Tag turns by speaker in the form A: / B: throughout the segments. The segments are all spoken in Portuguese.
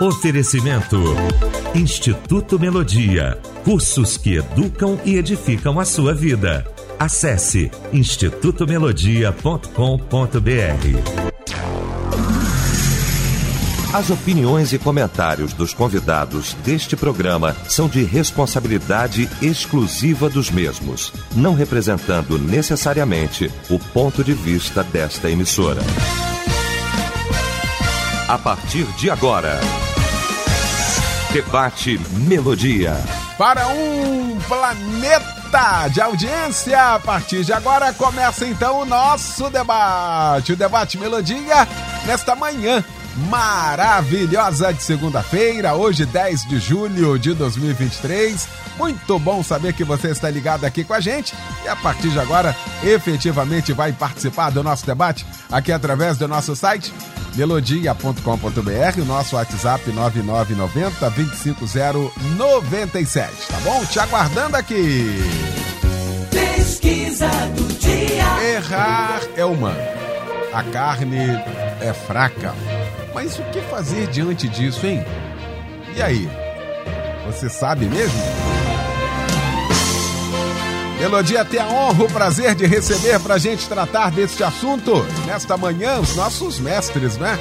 A: Oferecimento Instituto Melodia. Cursos que educam e edificam a sua vida. Acesse institutomelodia.com.br. As opiniões e comentários dos convidados deste programa são de responsabilidade exclusiva dos mesmos, não representando necessariamente o ponto de vista desta emissora. A partir de agora, Debate Melodia.
B: Para um planeta de audiência, a partir de agora começa então o nosso debate. O Debate Melodia nesta manhã maravilhosa de segunda-feira, hoje 10 de julho de 2023. Muito bom saber que você está ligado aqui com a gente e a partir de agora efetivamente vai participar do nosso debate aqui através do nosso site melodia.com.br, o nosso WhatsApp 9990 25097, tá bom? Te aguardando aqui.
C: Pesquisa do dia.
B: Errar é humano. A carne é fraca. Mas o que fazer diante disso, hein? E aí? Você sabe mesmo? Melodia tem a honra, o prazer de receber para a gente tratar deste assunto nesta manhã os nossos mestres, né?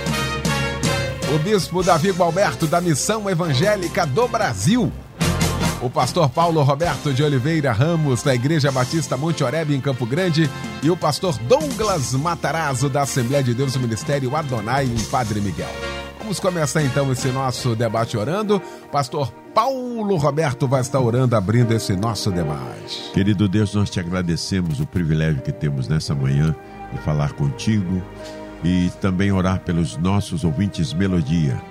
B: O bispo Davi Gualberto da Missão Evangélica do Brasil. O pastor Paulo Roberto de Oliveira Ramos, da Igreja Batista Monte Oreb, em Campo Grande, e o pastor Douglas Matarazzo, da Assembleia de Deus do Ministério Adonai, em Padre Miguel. Vamos começar então esse nosso debate orando. Pastor Paulo Roberto vai estar orando, abrindo esse nosso debate.
D: Querido Deus, nós te agradecemos o privilégio que temos nessa manhã de falar contigo e também orar pelos nossos ouvintes Melodia,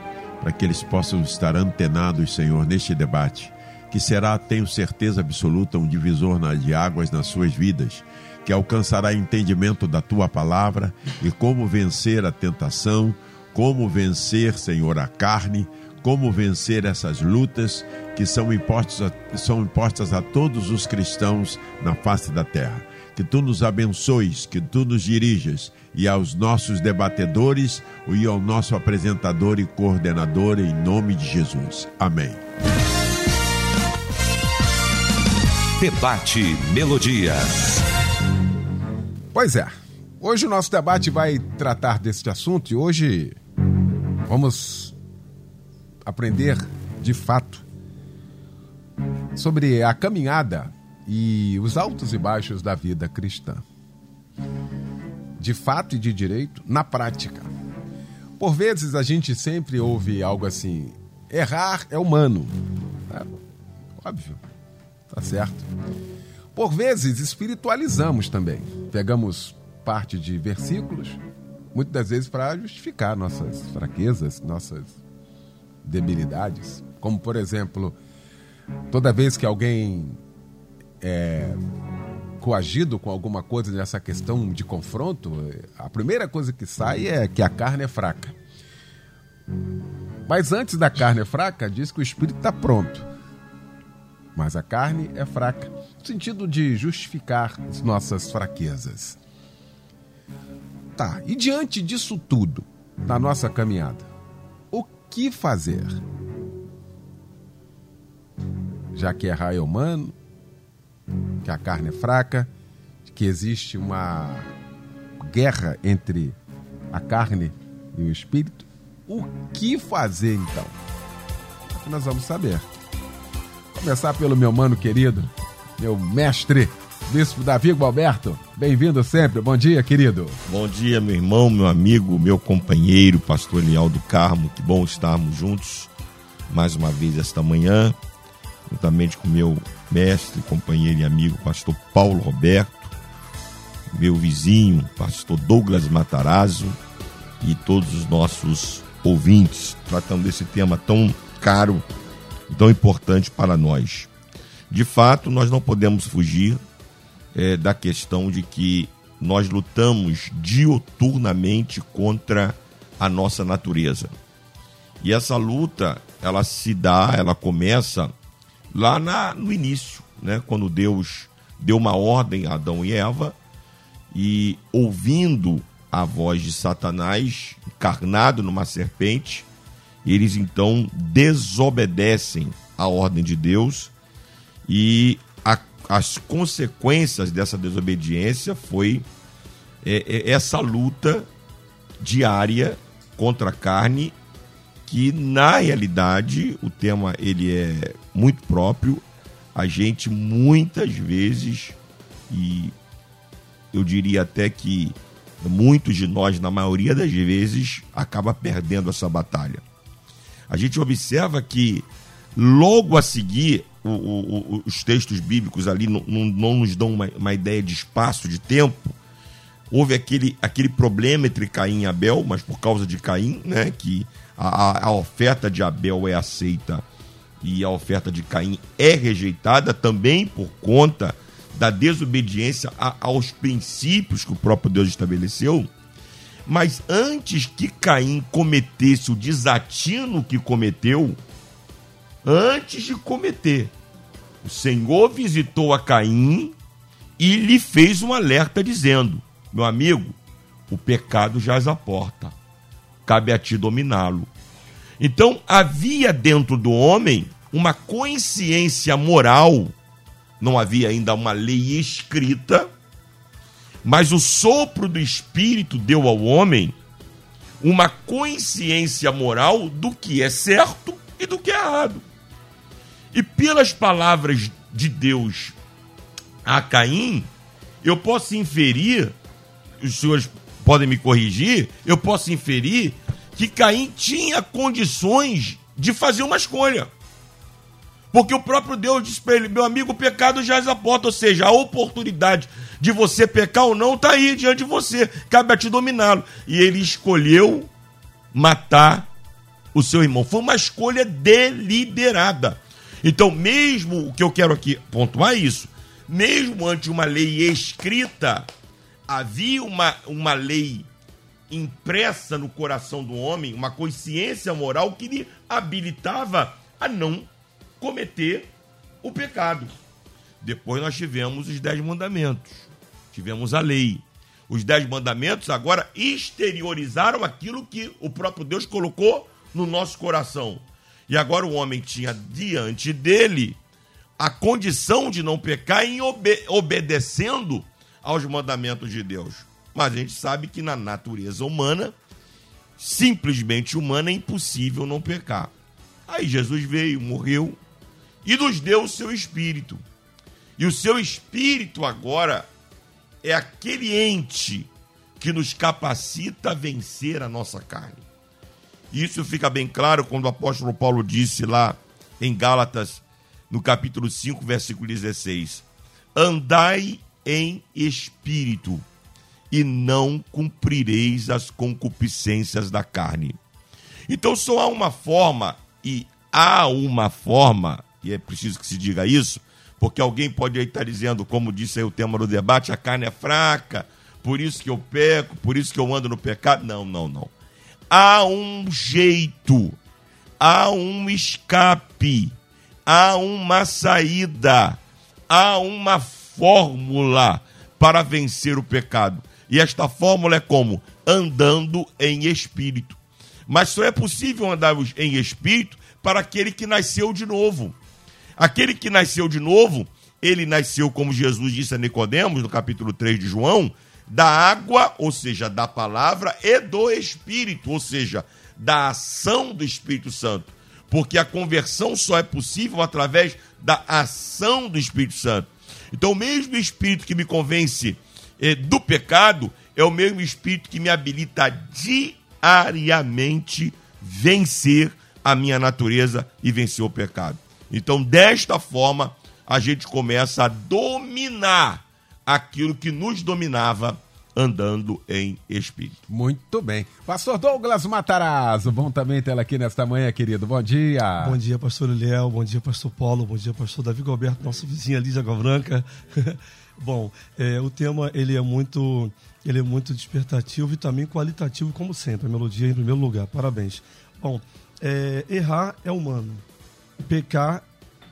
D: para que eles possam estar antenados, Senhor, neste debate, que será, tenho certeza absoluta, um divisor de águas nas suas vidas, que alcançará entendimento da tua palavra e como vencer a tentação, como vencer, Senhor, a carne como vencer essas lutas que são impostas, a, são impostas a todos os cristãos na face da terra. Que tu nos abençoes, que tu nos dirijas e aos nossos debatedores e ao nosso apresentador e coordenador em nome de Jesus. Amém.
A: Debate Melodia.
B: Pois é. Hoje o nosso debate vai tratar deste assunto e hoje vamos aprender de fato sobre a caminhada e os altos e baixos da vida cristã. De fato e de direito, na prática. Por vezes a gente sempre ouve algo assim: errar é humano. É, óbvio, tá certo. Por vezes espiritualizamos também. Pegamos parte de versículos, muitas das vezes para justificar nossas fraquezas, nossas debilidades, como por exemplo, toda vez que alguém é coagido com alguma coisa nessa questão de confronto, a primeira coisa que sai é que a carne é fraca. Mas antes da carne é fraca, diz que o espírito está pronto. Mas a carne é fraca, no sentido de justificar as nossas fraquezas. Tá, e diante disso tudo, na nossa caminhada, que fazer. Já que é humano, que a carne é fraca, que existe uma guerra entre a carne e o espírito, o que fazer então? Nós vamos saber. Começar pelo meu mano querido, meu mestre, Bispo Davi Gualberto, bem-vindo sempre. Bom dia, querido.
D: Bom dia, meu irmão, meu amigo, meu companheiro, pastor Elial do Carmo. Que bom estarmos juntos mais uma vez esta manhã, juntamente com meu mestre, companheiro e amigo, pastor Paulo Roberto, meu vizinho, pastor Douglas Matarazzo e todos os nossos ouvintes, tratando desse tema tão caro, tão importante para nós. De fato, nós não podemos fugir é, da questão de que nós lutamos dioturnamente contra a nossa natureza. E essa luta, ela se dá, ela começa lá na, no início, né? quando Deus deu uma ordem a Adão e Eva, e ouvindo a voz de Satanás, encarnado numa serpente, eles então desobedecem a ordem de Deus e a, as consequências dessa desobediência foi é, é, essa luta diária contra a carne que na realidade o tema ele é muito próprio. A gente muitas vezes e eu diria até que muitos de nós na maioria das vezes acaba perdendo essa batalha a gente observa que logo a seguir o, o, os textos bíblicos ali não, não, não nos dão uma, uma, ideia de espaço, de tempo. Houve aquele, aquele problema entre Caim e Abel, mas por causa de Caim, né, que a, a oferta de Abel é aceita e a oferta de Caim é rejeitada também por conta da desobediência a, aos princípios que o próprio Deus estabeleceu. Mas antes que Caim cometesse o desatino que cometeu, antes de cometer, o Senhor visitou a Caim e lhe fez um alerta dizendo: Meu amigo, o pecado jaz à porta, cabe a ti dominá-lo. Então havia dentro do homem uma consciência moral, não havia ainda uma lei escrita mas o sopro do Espírito deu ao homem uma consciência moral do que é certo e do que é errado. E pelas palavras de Deus a Caim, eu posso inferir, os senhores podem me corrigir, eu posso inferir que Caim tinha condições de fazer uma escolha. Porque o próprio Deus disse para ele: meu amigo, o pecado já à porta, ou seja, a oportunidade de você pecar ou não está aí diante de você, cabe a te dominá-lo. E ele escolheu matar o seu irmão. Foi uma escolha deliberada. Então, mesmo o que eu quero aqui pontuar é isso, mesmo ante uma lei escrita, havia uma, uma lei impressa no coração do homem, uma consciência moral que lhe habilitava a não cometer o pecado. Depois nós tivemos os dez mandamentos, tivemos a lei. Os dez mandamentos agora exteriorizaram aquilo que o próprio Deus colocou no nosso coração. E agora o homem tinha diante dele a condição de não pecar em obede obedecendo aos mandamentos de Deus. Mas a gente sabe que na natureza humana, simplesmente humana, é impossível não pecar. Aí Jesus veio, morreu, e nos deu o seu espírito. E o seu espírito agora é aquele ente que nos capacita a vencer a nossa carne. Isso fica bem claro quando o apóstolo Paulo disse lá em Gálatas, no capítulo 5, versículo 16: Andai em espírito, e não cumprireis as concupiscências da carne. Então só há uma forma, e há uma forma e é preciso que se diga isso, porque alguém pode estar dizendo, como disse aí o tema do debate, a carne é fraca, por isso que eu peco, por isso que eu ando no pecado. Não, não, não. Há um jeito, há um escape, há uma saída, há uma fórmula para vencer o pecado. E esta fórmula é como? Andando em espírito. Mas só é possível andar em espírito para aquele que nasceu de novo. Aquele que nasceu de novo, ele nasceu, como Jesus disse a Nicodemos, no capítulo 3 de João, da água, ou seja, da palavra, e do Espírito, ou seja, da ação do Espírito Santo. Porque a conversão só é possível através da ação do Espírito Santo. Então, o mesmo Espírito que me convence eh, do pecado é o mesmo Espírito que me habilita diariamente vencer a minha natureza e vencer o pecado. Então, desta forma, a gente começa a dominar aquilo que nos dominava andando em espírito.
B: Muito bem. Pastor Douglas Matarazzo, bom também tê-lo aqui nesta manhã, querido. Bom dia.
C: Bom dia, pastor Léo. Bom dia, pastor Paulo. Bom dia, pastor Davi Gilberto, nosso vizinho ali de Água Branca. bom, é, o tema ele é muito ele é muito despertativo e também qualitativo, como sempre. A melodia em primeiro lugar. Parabéns. Bom, é, errar é humano. Pecar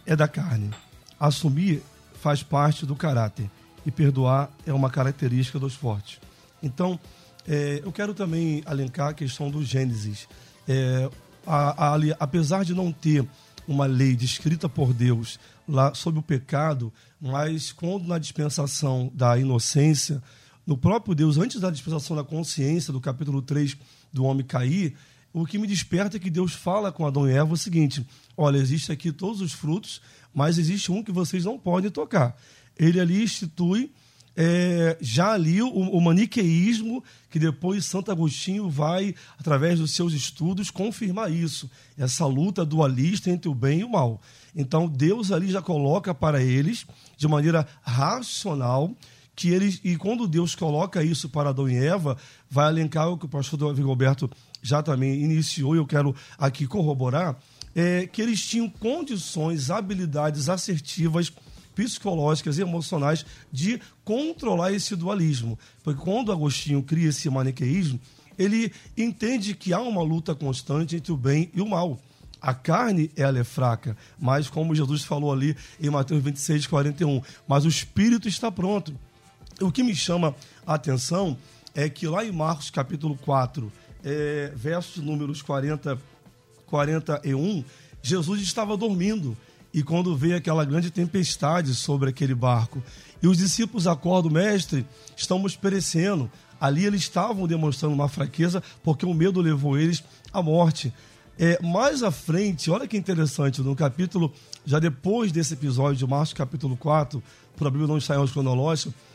C: é da carne. Assumir faz parte do caráter. E perdoar é uma característica dos fortes. Então, é, eu quero também alencar a questão do Gênesis. É, a, a, apesar de não ter uma lei descrita por Deus lá sobre o pecado, mas quando na dispensação da inocência, no próprio Deus, antes da dispensação da consciência, do capítulo 3 do homem cair, o que me desperta é que Deus fala com Adão e Eva o seguinte: olha, existe aqui todos os frutos, mas existe um que vocês não podem tocar. Ele ali institui é, já ali o, o, maniqueísmo, que depois Santo Agostinho vai, através dos seus estudos, confirmar isso. Essa luta dualista entre o bem e o mal. Então, Deus ali já coloca para eles, de maneira racional, que eles. E quando Deus coloca isso para Adão e Eva, vai alencar o que o pastor Davi Roberto já também iniciou, e eu quero aqui corroborar, é, que eles tinham condições, habilidades assertivas psicológicas e emocionais de controlar esse dualismo. Porque quando Agostinho cria esse maniqueísmo, ele entende que há uma luta constante entre o bem e o mal. A carne, ela é fraca, mas como Jesus falou ali em Mateus 26, 41, mas o espírito está pronto. O que me chama a atenção é que lá em Marcos capítulo 4, é, versos números 40, 41, Jesus estava dormindo. E quando veio aquela grande tempestade sobre aquele barco, e os discípulos acordam, mestre, estamos perecendo. Ali eles estavam demonstrando uma fraqueza, porque o medo levou eles à morte. É, mais à frente, olha que interessante, no capítulo, já depois desse episódio de Marcos, capítulo 4, por a Bíblia não está em ordem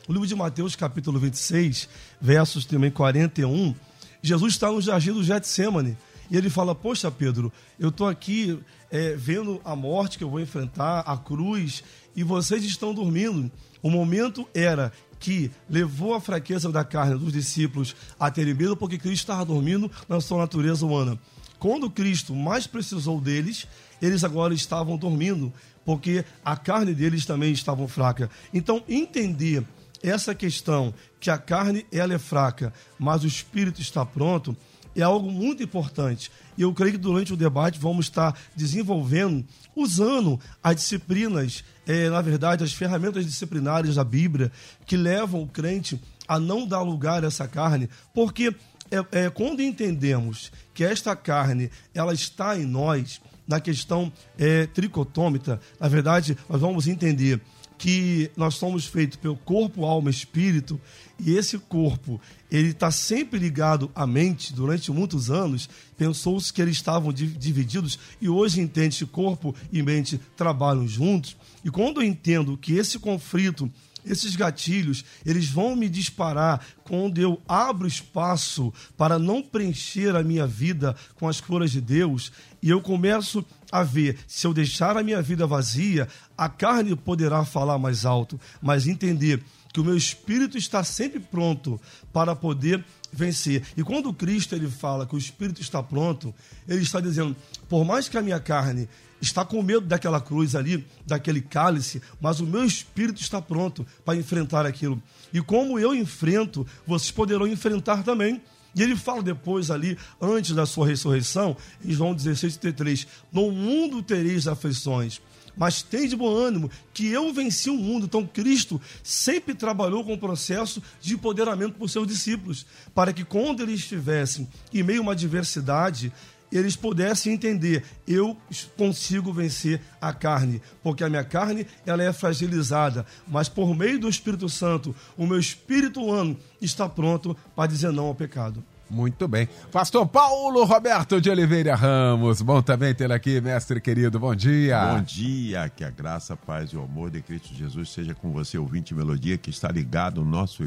C: o livro de Mateus, capítulo 26, versos também 41, Jesus está no jardim do Getsemane. E ele fala: Poxa, Pedro, eu estou aqui é, vendo a morte que eu vou enfrentar, a cruz, e vocês estão dormindo. O momento era que levou a fraqueza da carne dos discípulos a terem medo, porque Cristo estava dormindo na sua natureza humana. Quando Cristo mais precisou deles, eles agora estavam dormindo, porque a carne deles também estava fraca. Então, entender essa questão que a carne ela é fraca, mas o espírito está pronto, é algo muito importante. E eu creio que durante o debate vamos estar desenvolvendo, usando as disciplinas, é, na verdade, as ferramentas disciplinares da Bíblia, que levam o crente a não dar lugar a essa carne, porque é, é, quando entendemos que esta carne ela está em nós, na questão é, tricotômica, na verdade, nós vamos entender que nós somos feitos pelo corpo, alma espírito, e esse corpo, ele está sempre ligado à mente, durante muitos anos, pensou-se que eles estavam divididos, e hoje entende que corpo e mente trabalham juntos, e quando eu entendo que esse conflito esses gatilhos, eles vão me disparar quando eu abro espaço para não preencher a minha vida com as cores de Deus e eu começo a ver, se eu deixar a minha vida vazia, a carne poderá falar mais alto, mas entender que o meu espírito está sempre pronto para poder vencer. E quando Cristo ele fala que o espírito está pronto, ele está dizendo: por mais que a minha carne está com medo daquela cruz ali, daquele cálice, mas o meu espírito está pronto para enfrentar aquilo. E como eu enfrento, vocês poderão enfrentar também. E ele fala depois ali, antes da sua ressurreição, em João 16, 33, no mundo tereis aflições, mas tem de bom ânimo que eu venci o mundo. Então Cristo sempre trabalhou com o processo de empoderamento por seus discípulos, para que quando eles estivessem em meio a uma adversidade, eles pudessem entender, eu consigo vencer a carne, porque a minha carne ela é fragilizada, mas por meio do Espírito Santo, o meu espírito humano está pronto para dizer não ao pecado.
B: Muito bem. Pastor Paulo Roberto de Oliveira Ramos, bom também tê-lo aqui, mestre querido. Bom dia.
E: Bom dia, que a graça, a paz e o amor de Cristo Jesus seja com você, ouvinte Melodia, que está ligado no nosso,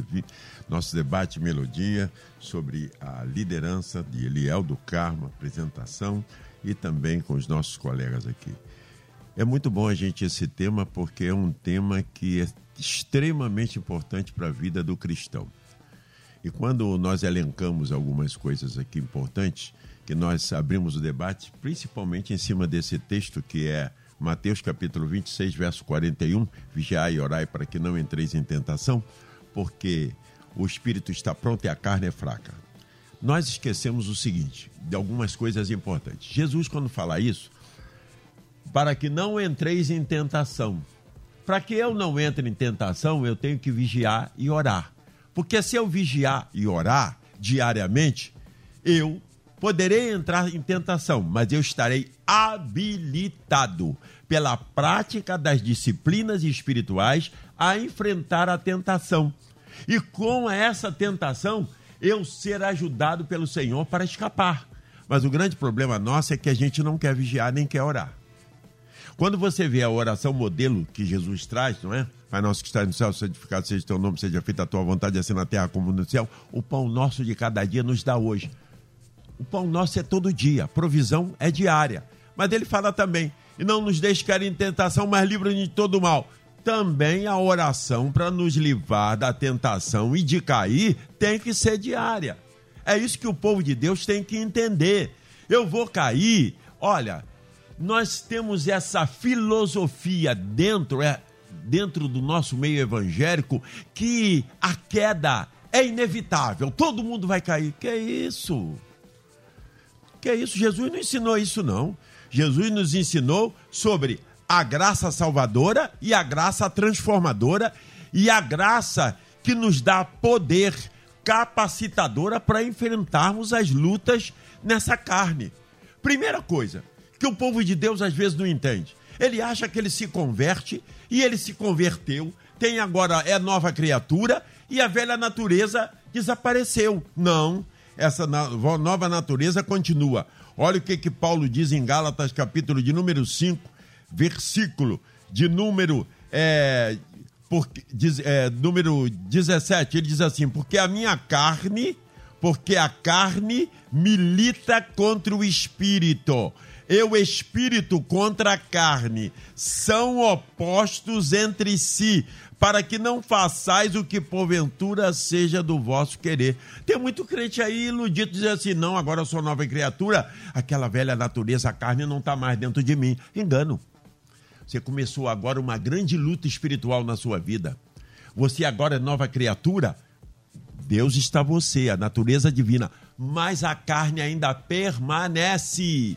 E: nosso debate Melodia sobre a liderança de Eliel do Carmo, apresentação e também com os nossos colegas aqui. É muito bom a gente esse tema porque é um tema que é extremamente importante para a vida do cristão. E quando nós elencamos algumas coisas aqui importantes, que nós abrimos o debate, principalmente em cima desse texto que é Mateus capítulo 26, verso 41, vigiai e orai para que não entreis em tentação, porque o espírito está pronto e a carne é fraca. Nós esquecemos o seguinte, de algumas coisas importantes. Jesus, quando fala isso, para que não entreis em tentação. Para que eu não entre em tentação, eu tenho que vigiar e orar. Porque se eu vigiar e orar diariamente, eu Poderei entrar em tentação, mas eu estarei habilitado pela prática das disciplinas espirituais a enfrentar a tentação. E com essa tentação, eu ser ajudado pelo Senhor para escapar. Mas o grande problema nosso é que a gente não quer vigiar nem quer orar. Quando você vê a oração modelo que Jesus traz, não é? Pai nosso que está no céu, santificado seja o teu nome, seja feita a tua vontade, assim na terra como no céu. O pão nosso de cada dia nos dá hoje. O pão nosso é todo dia, a provisão é diária. Mas ele fala também, e não nos deixe cair em tentação, mas livra-nos de todo mal. Também a oração para nos livrar da tentação e de cair tem que ser diária. É isso que o povo de Deus tem que entender. Eu vou cair. Olha, nós temos essa filosofia dentro, é, dentro do nosso meio evangélico que a queda é inevitável. Todo mundo vai cair. Que isso? Que isso? Jesus não ensinou isso, não. Jesus nos ensinou sobre a graça salvadora e a graça transformadora e a graça que nos dá poder capacitadora para enfrentarmos as lutas nessa carne. Primeira coisa que o povo de Deus às vezes não entende. Ele acha que ele se converte e ele se converteu, tem agora é nova criatura e a velha natureza desapareceu. Não, essa nova natureza continua. Olha o que, que Paulo diz em Gálatas, capítulo de número 5, versículo de número, é, diz, é, número 17. Ele diz assim: Porque a minha carne, porque a carne milita contra o espírito. E o espírito contra a carne são opostos entre si, para que não façais o que porventura seja do vosso querer. Tem muito crente aí iludido, dizer assim: não, agora eu sou nova criatura, aquela velha natureza, a carne não está mais dentro de mim. Engano. Você começou agora uma grande luta espiritual na sua vida. Você agora é nova criatura. Deus está você, a natureza divina, mas a carne ainda permanece.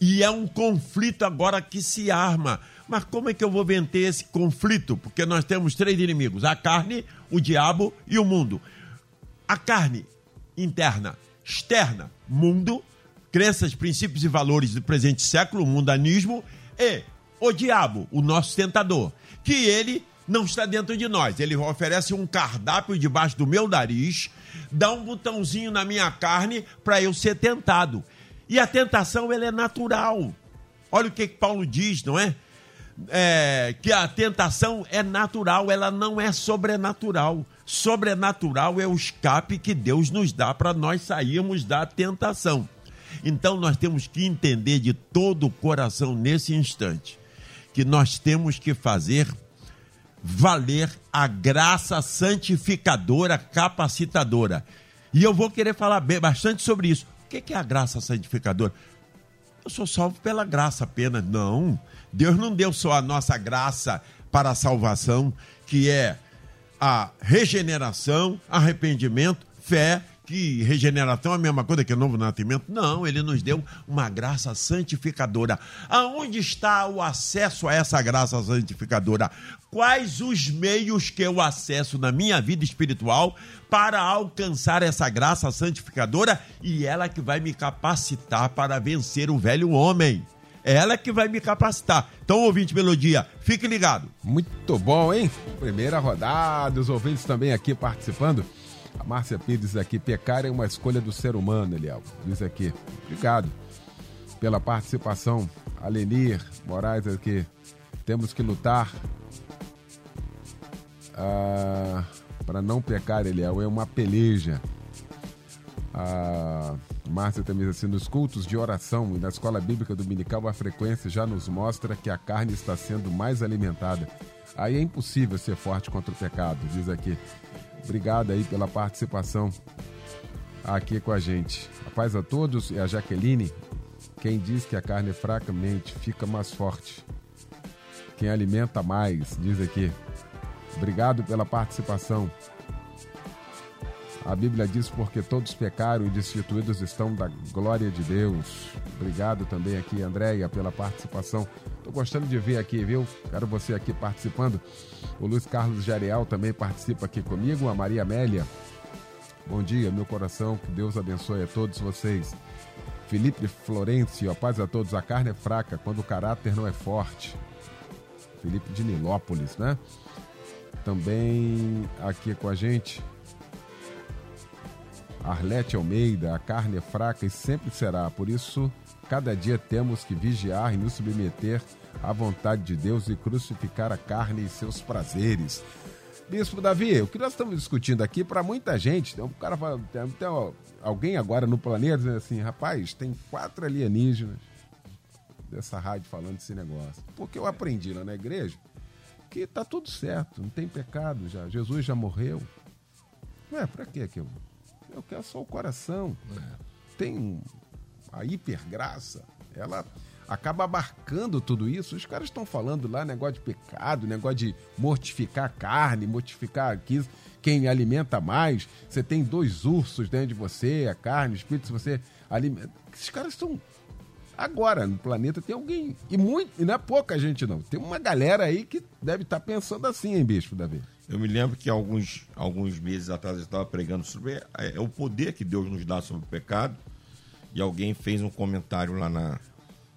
E: E é um conflito agora que se arma. Mas como é que eu vou vencer esse conflito? Porque nós temos três inimigos: a carne, o diabo e o mundo. A carne interna, externa, mundo, crenças, princípios e valores do presente século, mundanismo, e o diabo, o nosso tentador, que ele não está dentro de nós. Ele oferece um cardápio debaixo do meu nariz, dá um botãozinho na minha carne para eu ser tentado. E a tentação ela é natural. Olha o que, que Paulo diz, não é? é? Que a tentação é natural, ela não é sobrenatural. Sobrenatural é o escape que Deus nos dá para nós sairmos da tentação. Então nós temos que entender de todo o coração nesse instante que nós temos que fazer valer a graça santificadora, capacitadora. E eu vou querer falar bastante sobre isso. O que é a graça santificadora? Eu sou salvo pela graça apenas. Não. Deus não deu só a nossa graça para a salvação, que é a regeneração, arrependimento, fé, que regeneração é a mesma coisa que novo nascimento. Não, ele nos deu uma graça santificadora. Aonde está o acesso a essa graça santificadora? Quais os meios que eu acesso na minha vida espiritual para alcançar essa graça santificadora e ela que vai me capacitar para vencer o velho homem. É ela que vai me capacitar. Então, ouvinte Melodia, fique ligado.
B: Muito bom, hein? Primeira rodada, os ouvintes também aqui participando. A Márcia Pires aqui, pecar é uma escolha do ser humano, Eliel. Diz aqui. Obrigado pela participação. Alenir Moraes aqui. Temos que lutar ah, para não pecar, Eliel. É uma peleja. A Márcia também diz assim: nos cultos de oração e na escola bíblica dominical, a frequência já nos mostra que a carne está sendo mais alimentada. Aí é impossível ser forte contra o pecado, diz aqui. Obrigado aí pela participação aqui com a gente. A paz a todos e a Jaqueline. Quem diz que a carne fracamente fica mais forte. Quem alimenta mais, diz aqui. Obrigado pela participação. A Bíblia diz porque todos pecaram e destituídos estão da glória de Deus. Obrigado também aqui, Andréia, pela participação. Estou gostando de ver aqui, viu? Quero você aqui participando. O Luiz Carlos Jareal também participa aqui comigo, a Maria Amélia. Bom dia, meu coração, que Deus abençoe a todos vocês. Felipe Florencio, a paz a todos. A carne é fraca quando o caráter não é forte. Felipe de Nilópolis, né? Também aqui com a gente, Arlete Almeida, a carne é fraca e sempre será, por isso cada dia temos que vigiar e nos submeter à vontade de Deus e crucificar a carne e seus prazeres. Bispo Davi, o que nós estamos discutindo aqui, para muita gente, o cara fala, tem, tem alguém agora no planeta dizendo assim, rapaz, tem quatro alienígenas dessa rádio falando desse negócio. Porque eu aprendi lá na igreja que tá tudo certo, não tem pecado já, Jesus já morreu. Ué, pra que que eu... Eu quero só o coração. É. Tem a hipergraça, ela acaba abarcando tudo isso. Os caras estão falando lá negócio de pecado, negócio de mortificar a carne, mortificar aqui quem alimenta mais. Você tem dois ursos dentro de você, a carne, o espírito, se você alimenta. Esses caras estão. Agora, no planeta tem alguém. E, muito, e não é pouca gente, não. Tem uma galera aí que deve estar tá pensando assim, hein, Bispo Davi?
D: Eu me lembro que alguns, alguns meses atrás eu estava pregando sobre é, é o poder que Deus nos dá sobre o pecado. E alguém fez um comentário lá na,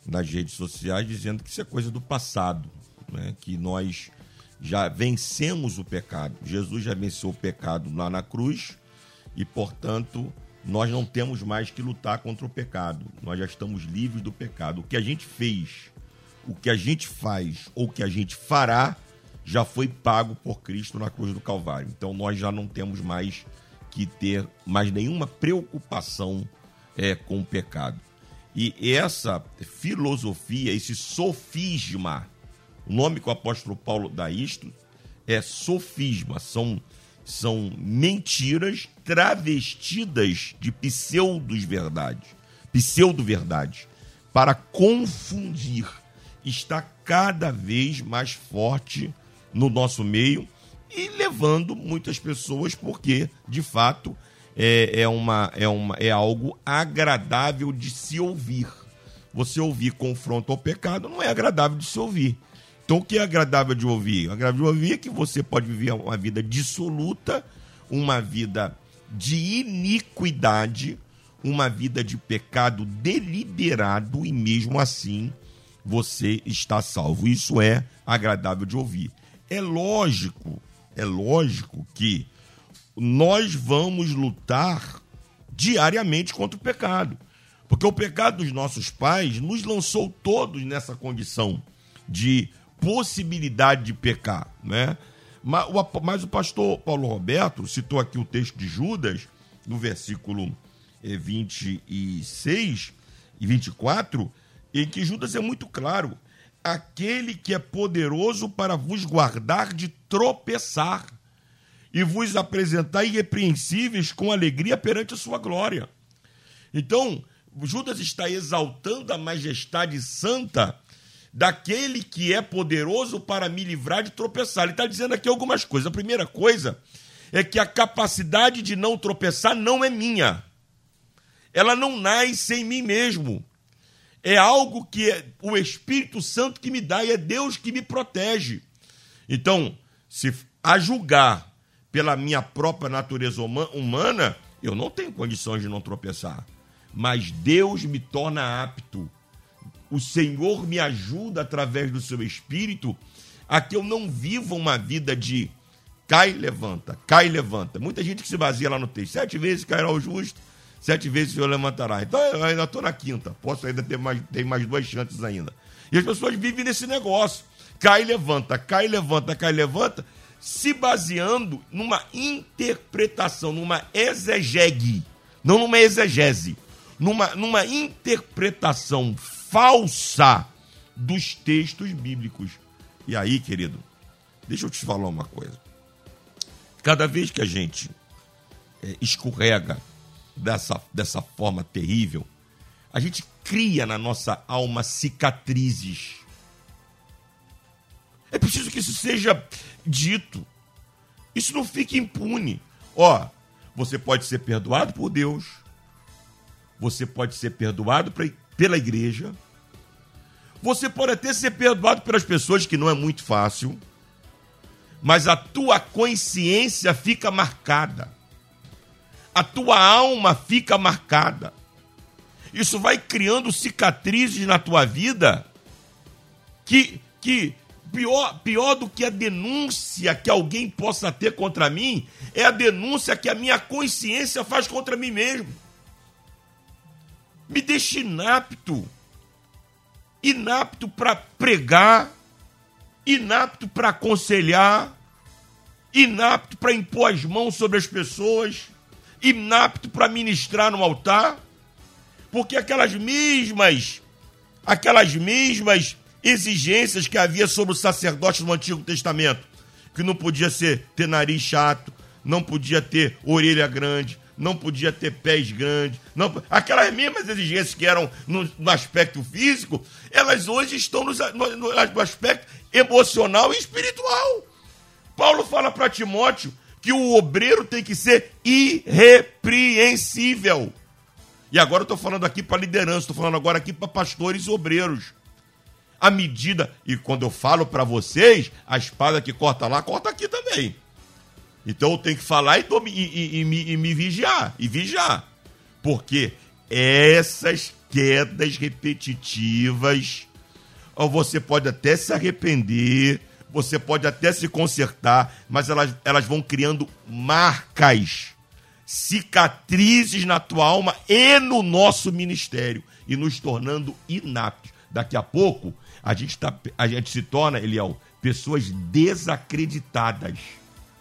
D: nas redes sociais dizendo que isso é coisa do passado, né? que nós já vencemos o pecado. Jesus já venceu o pecado lá na cruz e, portanto, nós não temos mais que lutar contra o pecado. Nós já estamos livres do pecado. O que a gente fez, o que a gente faz ou o que a gente fará já foi pago por Cristo na cruz do Calvário. Então nós já não temos mais que ter mais nenhuma preocupação é, com o pecado. E essa filosofia, esse sofisma, o nome que o apóstolo Paulo dá isto é sofisma, são, são mentiras travestidas de pseudos verdades, pseudo-verdades, para confundir. Está cada vez mais forte no nosso meio e levando muitas pessoas, porque, de fato, é, é, uma, é, uma, é algo agradável de se ouvir. Você ouvir confronto ao pecado não é agradável de se ouvir. Então, o que é agradável de ouvir? Agradável de ouvir é que você pode viver uma vida dissoluta, uma vida de iniquidade, uma vida de pecado deliberado e mesmo assim você está salvo. Isso é agradável de ouvir. É lógico, é lógico que nós vamos lutar diariamente contra o pecado. Porque o pecado dos nossos pais nos lançou todos nessa condição de possibilidade de pecar, né? Mas o, mas o pastor Paulo Roberto citou aqui o texto de Judas, no versículo 26 e 24, em que Judas é muito claro: aquele que é poderoso para vos guardar de tropeçar e vos apresentar irrepreensíveis com alegria perante a sua glória. Então, Judas está exaltando a majestade santa daquele que é poderoso para me livrar de tropeçar. Ele está dizendo aqui algumas coisas. A primeira coisa é que a capacidade de não tropeçar não é minha. Ela não nasce em mim mesmo. É algo que é o Espírito Santo que me dá e é Deus que me protege. Então, se a julgar pela minha própria natureza humana, eu não tenho condições de não tropeçar. Mas Deus me torna apto. O Senhor me ajuda através do seu espírito a que eu não viva uma vida de cai levanta, cai levanta. Muita gente que se baseia lá no texto. Sete vezes cairá o justo, sete vezes o Senhor levantará. Então eu ainda estou na quinta. Posso ainda ter mais, ter mais duas chances ainda. E as pessoas vivem nesse negócio. Cai levanta, cai levanta, cai levanta se baseando numa interpretação, numa exegegue, não numa exegese, numa, numa interpretação falsa dos textos bíblicos. E aí, querido, deixa eu te falar uma coisa. Cada vez que a gente é, escorrega dessa, dessa forma terrível, a gente cria na nossa alma cicatrizes é preciso que isso seja dito. Isso não fique impune. Ó, você pode ser perdoado por Deus, você pode ser perdoado pela igreja, você pode até ser perdoado pelas pessoas, que não é muito fácil, mas a tua consciência fica marcada. a tua alma fica marcada. Isso vai criando cicatrizes na tua vida que, que pior, pior do que a denúncia que alguém possa ter contra mim é a denúncia que a minha consciência faz contra mim mesmo. Me deixa inapto. Inapto para pregar, inapto para aconselhar, inapto para impor as mãos sobre as pessoas, inapto para ministrar no altar, porque aquelas mesmas, aquelas mesmas exigências que havia sobre o sacerdote no Antigo Testamento, que não podia ser ter nariz chato, não podia ter orelha grande, não podia ter pés grandes, não, aquelas mesmas exigências que eram no, no aspecto físico, elas hoje estão no, no, no aspecto emocional e espiritual. Paulo fala para Timóteo que o obreiro tem que ser irrepreensível. E agora eu estou falando aqui para liderança, estou falando agora aqui para pastores e obreiros. A medida, e quando eu falo para vocês, a espada que corta lá, corta aqui também. Então eu tenho que falar e, e, e, e, me, vigiar, e vigiar. Porque essas quedas repetitivas, você pode até se arrepender, você pode até se consertar, mas elas, elas vão criando marcas, cicatrizes na tua alma e no nosso ministério, e nos tornando inaptos. Daqui a pouco, a gente, tá, a gente se torna, Eliel, pessoas desacreditadas.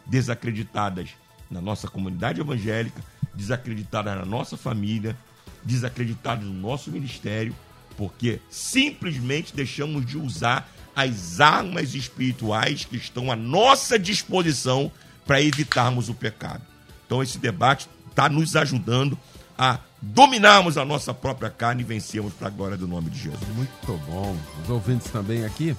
D: Desacreditadas na nossa comunidade evangélica, desacreditadas na nossa família, desacreditadas no nosso ministério, porque simplesmente deixamos de usar as armas espirituais que estão à nossa disposição para evitarmos o pecado. Então, esse debate está nos ajudando a dominarmos a nossa própria carne e vencermos para a glória do nome de Jesus.
B: Muito bom. Os ouvintes também aqui.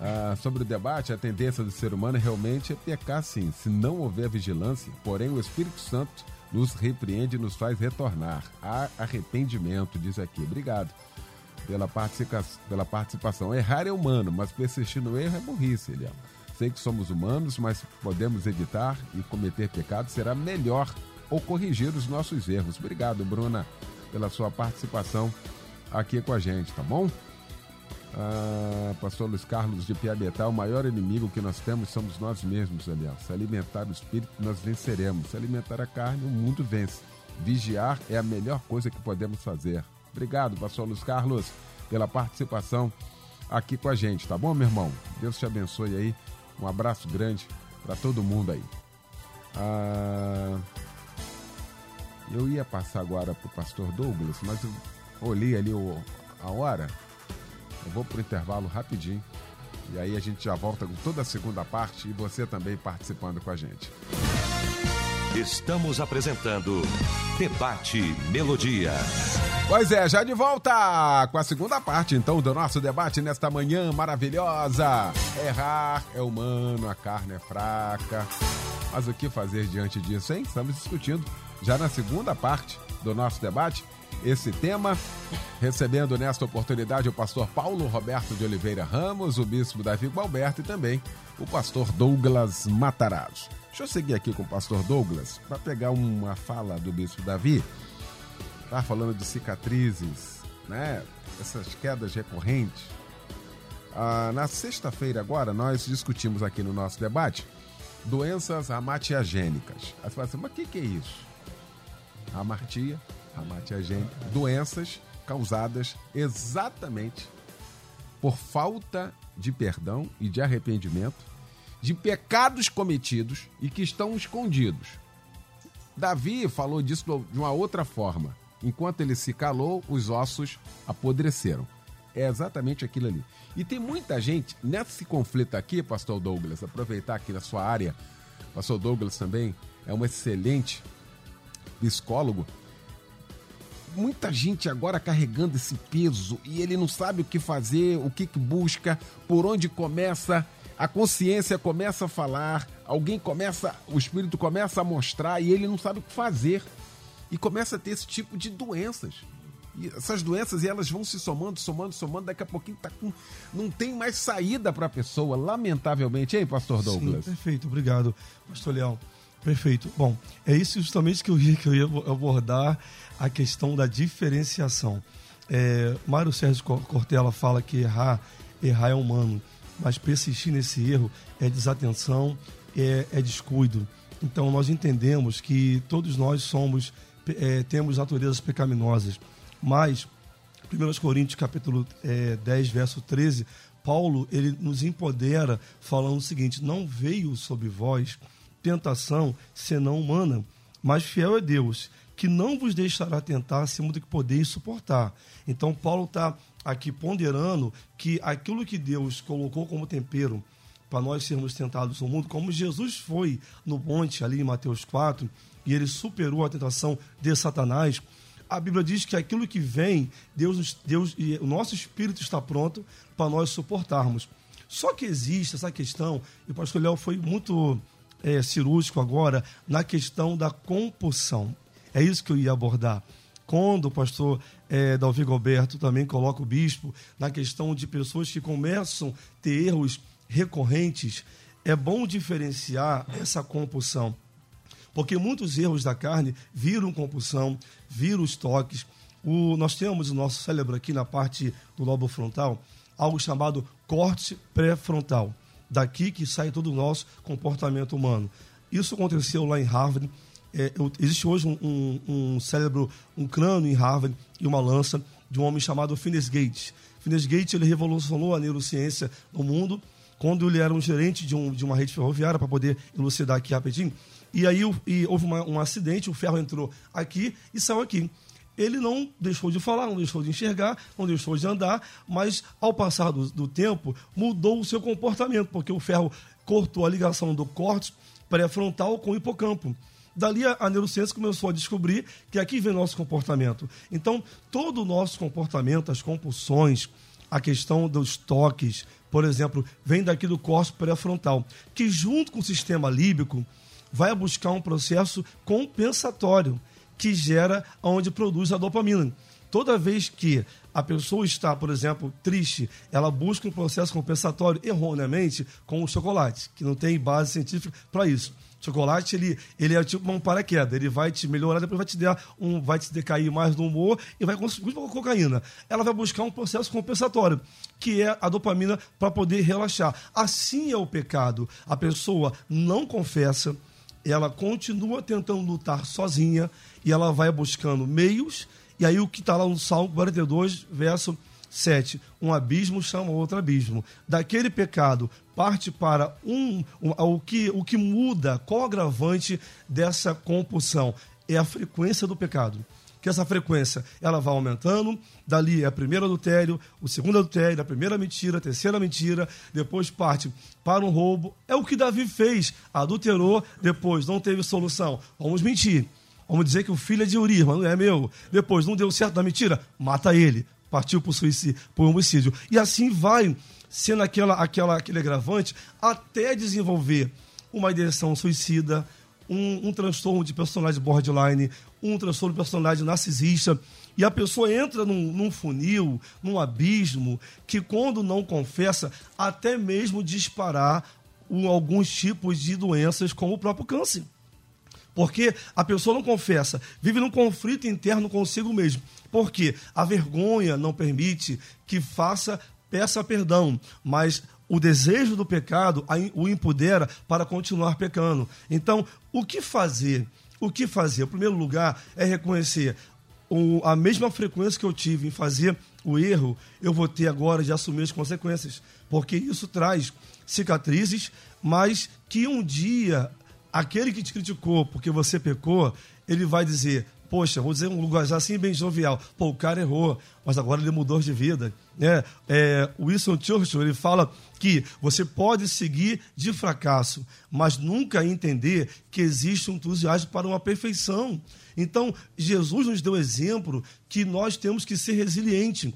B: Ah, sobre o debate, a tendência do ser humano realmente é pecar sim, se não houver vigilância, porém o Espírito Santo nos repreende e nos faz retornar. Há arrependimento, diz aqui. Obrigado pela, participa pela participação. Errar é humano, mas persistir no erro é burrice, Eliel. Sei que somos humanos, mas podemos evitar e cometer pecado. Será melhor ou corrigir os nossos erros. Obrigado, Bruna, pela sua participação aqui com a gente, tá bom? Ah, pastor Luiz Carlos de Piabetá, o maior inimigo que nós temos somos nós mesmos, aliás. Se alimentar o espírito, nós venceremos. Se alimentar a carne, o mundo vence. Vigiar é a melhor coisa que podemos fazer. Obrigado, pastor Luiz Carlos, pela participação aqui com a gente, tá bom, meu irmão? Deus te abençoe aí. Um abraço grande para todo mundo aí. Ah, eu ia passar agora para o pastor Douglas, mas eu olhei ali o, a hora. Eu vou para o intervalo rapidinho. E aí a gente já volta com toda a segunda parte e você também participando com a gente.
A: Estamos apresentando Debate Melodia.
B: Pois é, já de volta com a segunda parte então do nosso debate nesta manhã maravilhosa. Errar é humano, a carne é fraca. Mas o que fazer diante disso, hein? Estamos discutindo já na segunda parte do nosso debate esse tema, recebendo nesta oportunidade o pastor Paulo Roberto de Oliveira Ramos, o bispo Davi Gualberto e também o pastor Douglas Matarazzo. Deixa eu seguir aqui com o pastor Douglas para pegar uma fala do bispo Davi. Tá falando de cicatrizes, né? Essas quedas recorrentes. Ah, na sexta-feira agora nós discutimos aqui no nosso debate doenças amatiagênicas. Aí você fala assim, mas o que, que é isso? Amartia, amatiagênica, doenças causadas exatamente por falta de perdão e de arrependimento de pecados cometidos e que estão escondidos. Davi falou disso de uma outra forma. Enquanto ele se calou, os ossos apodreceram. É exatamente aquilo ali. E tem muita gente nesse conflito aqui, Pastor Douglas, aproveitar aqui na sua área. Pastor Douglas também é um excelente psicólogo. Muita gente agora carregando esse peso e ele não sabe o que fazer, o que, que busca, por onde começa a consciência começa a falar, alguém começa, o espírito começa a mostrar e ele não sabe o que fazer. E começa a ter esse tipo de doenças. E essas doenças e elas vão se somando, somando, somando, daqui a pouquinho tá com não tem mais saída para a pessoa, lamentavelmente, hein, pastor Douglas?
C: Sim, perfeito, obrigado, pastor Leão. Perfeito. Bom, é isso justamente que eu ia, que eu ia abordar a questão da diferenciação. É, Mário Sérgio Cortella fala que errar, errar é humano, mas persistir nesse erro é desatenção, é, é descuido. Então nós entendemos que todos nós somos, é, temos naturezas pecaminosas, mas 1 Coríntios capítulo é, 10, verso 13, Paulo ele nos empodera falando o seguinte: não veio sobre vós tentação senão humana, mas fiel é Deus, que não vos deixará tentar acima do que podeis suportar. Então, Paulo está aqui ponderando que aquilo que Deus colocou como tempero para nós sermos tentados no mundo, como Jesus foi no monte ali em Mateus 4, e ele superou a tentação de Satanás, a Bíblia diz que aquilo que vem, Deus, Deus e o nosso espírito está pronto para nós suportarmos. Só que existe essa questão, e o pastor Léo foi muito é, cirúrgico agora, na questão da compulsão. É isso que eu ia abordar. Quando o pastor é, Dalvi também coloca o bispo na questão de pessoas que começam a ter erros recorrentes, é bom diferenciar essa compulsão. Porque muitos erros da carne viram compulsão, viram os toques. O, nós temos o nosso cérebro aqui na parte do lobo frontal, algo chamado corte pré-frontal. Daqui que sai todo o nosso comportamento humano. Isso aconteceu lá em Harvard. É, existe hoje um, um, um, cérebro, um crânio em Harvard e uma lança de um homem chamado Phineas Gates. Phineas Gates ele revolucionou a neurociência no mundo quando ele era um gerente de, um, de uma rede ferroviária, para poder elucidar aqui rapidinho. E aí e houve uma, um acidente, o ferro entrou aqui e saiu aqui ele não deixou de falar, não deixou de enxergar, não deixou de andar, mas ao passar do, do tempo mudou o seu comportamento, porque o ferro cortou a ligação do córtex pré-frontal com o hipocampo. Dali a, neurociência começou a descobrir que aqui vem nosso comportamento. Então, todo o nosso comportamento, as compulsões, a questão dos toques, por exemplo, vem daqui do córtex pré-frontal, que junto com o sistema líbico vai buscar um processo compensatório que gera onde produz a dopamina. Toda vez que a pessoa está, por exemplo, triste, ela busca um processo compensatório erroneamente com o chocolate, que não tem base científica para isso. Chocolate, ele, ele é tipo um paraquedas, ele vai te melhorar, depois vai te dar um, vai te decair mais no humor e vai conseguir com a cocaína. Ela vai buscar um processo compensatório, que é a dopamina para poder relaxar. Assim é o pecado. A pessoa não confessa, ela continua tentando lutar sozinha e ela vai buscando meios. E aí o que está lá no Salmo 42, verso 7. Um abismo chama outro abismo. Daquele pecado parte para um, um, o, que, o que muda, qual o agravante dessa compulsão? É a frequência do pecado que essa frequência ela vai aumentando. Dali é a primeira adultério, o segundo adultério, a primeira mentira, a terceira mentira, depois parte para um roubo. É o que Davi fez, adulterou, depois não teve solução. Vamos mentir. Vamos dizer que o filho é de Uri, mas não é meu. Depois não deu certo da mentira, mata ele. Partiu por suicídio, por homicídio. E assim vai sendo aquela, aquela, aquele agravante até desenvolver uma ideação suicida, um, um transtorno de personalidade borderline, um transtorno de personalidade narcisista. E a pessoa entra num, num, funil, num abismo, que quando não confessa, até mesmo disparar um, alguns tipos de doenças, como o próprio câncer. Porque a pessoa não confessa, vive num conflito interno consigo mesmo. Porque a vergonha não permite que faça, peça perdão, mas o desejo do pecado o empodera para continuar pecando. Então, o que fazer? O que fazer? Em primeiro lugar, é reconhecer o, a mesma frequência que eu tive em fazer o erro, eu vou ter agora de assumir as consequências. Porque isso traz cicatrizes, mas que um dia aquele que te criticou porque você pecou, ele vai dizer: Poxa, vou dizer um lugar assim bem jovial. Pô, o cara errou, mas agora ele mudou de vida. É, é, o Winston Churchill ele fala que você pode seguir de fracasso, mas nunca entender que existe um entusiasmo para uma perfeição. Então, Jesus nos deu exemplo que nós temos que ser resilientes.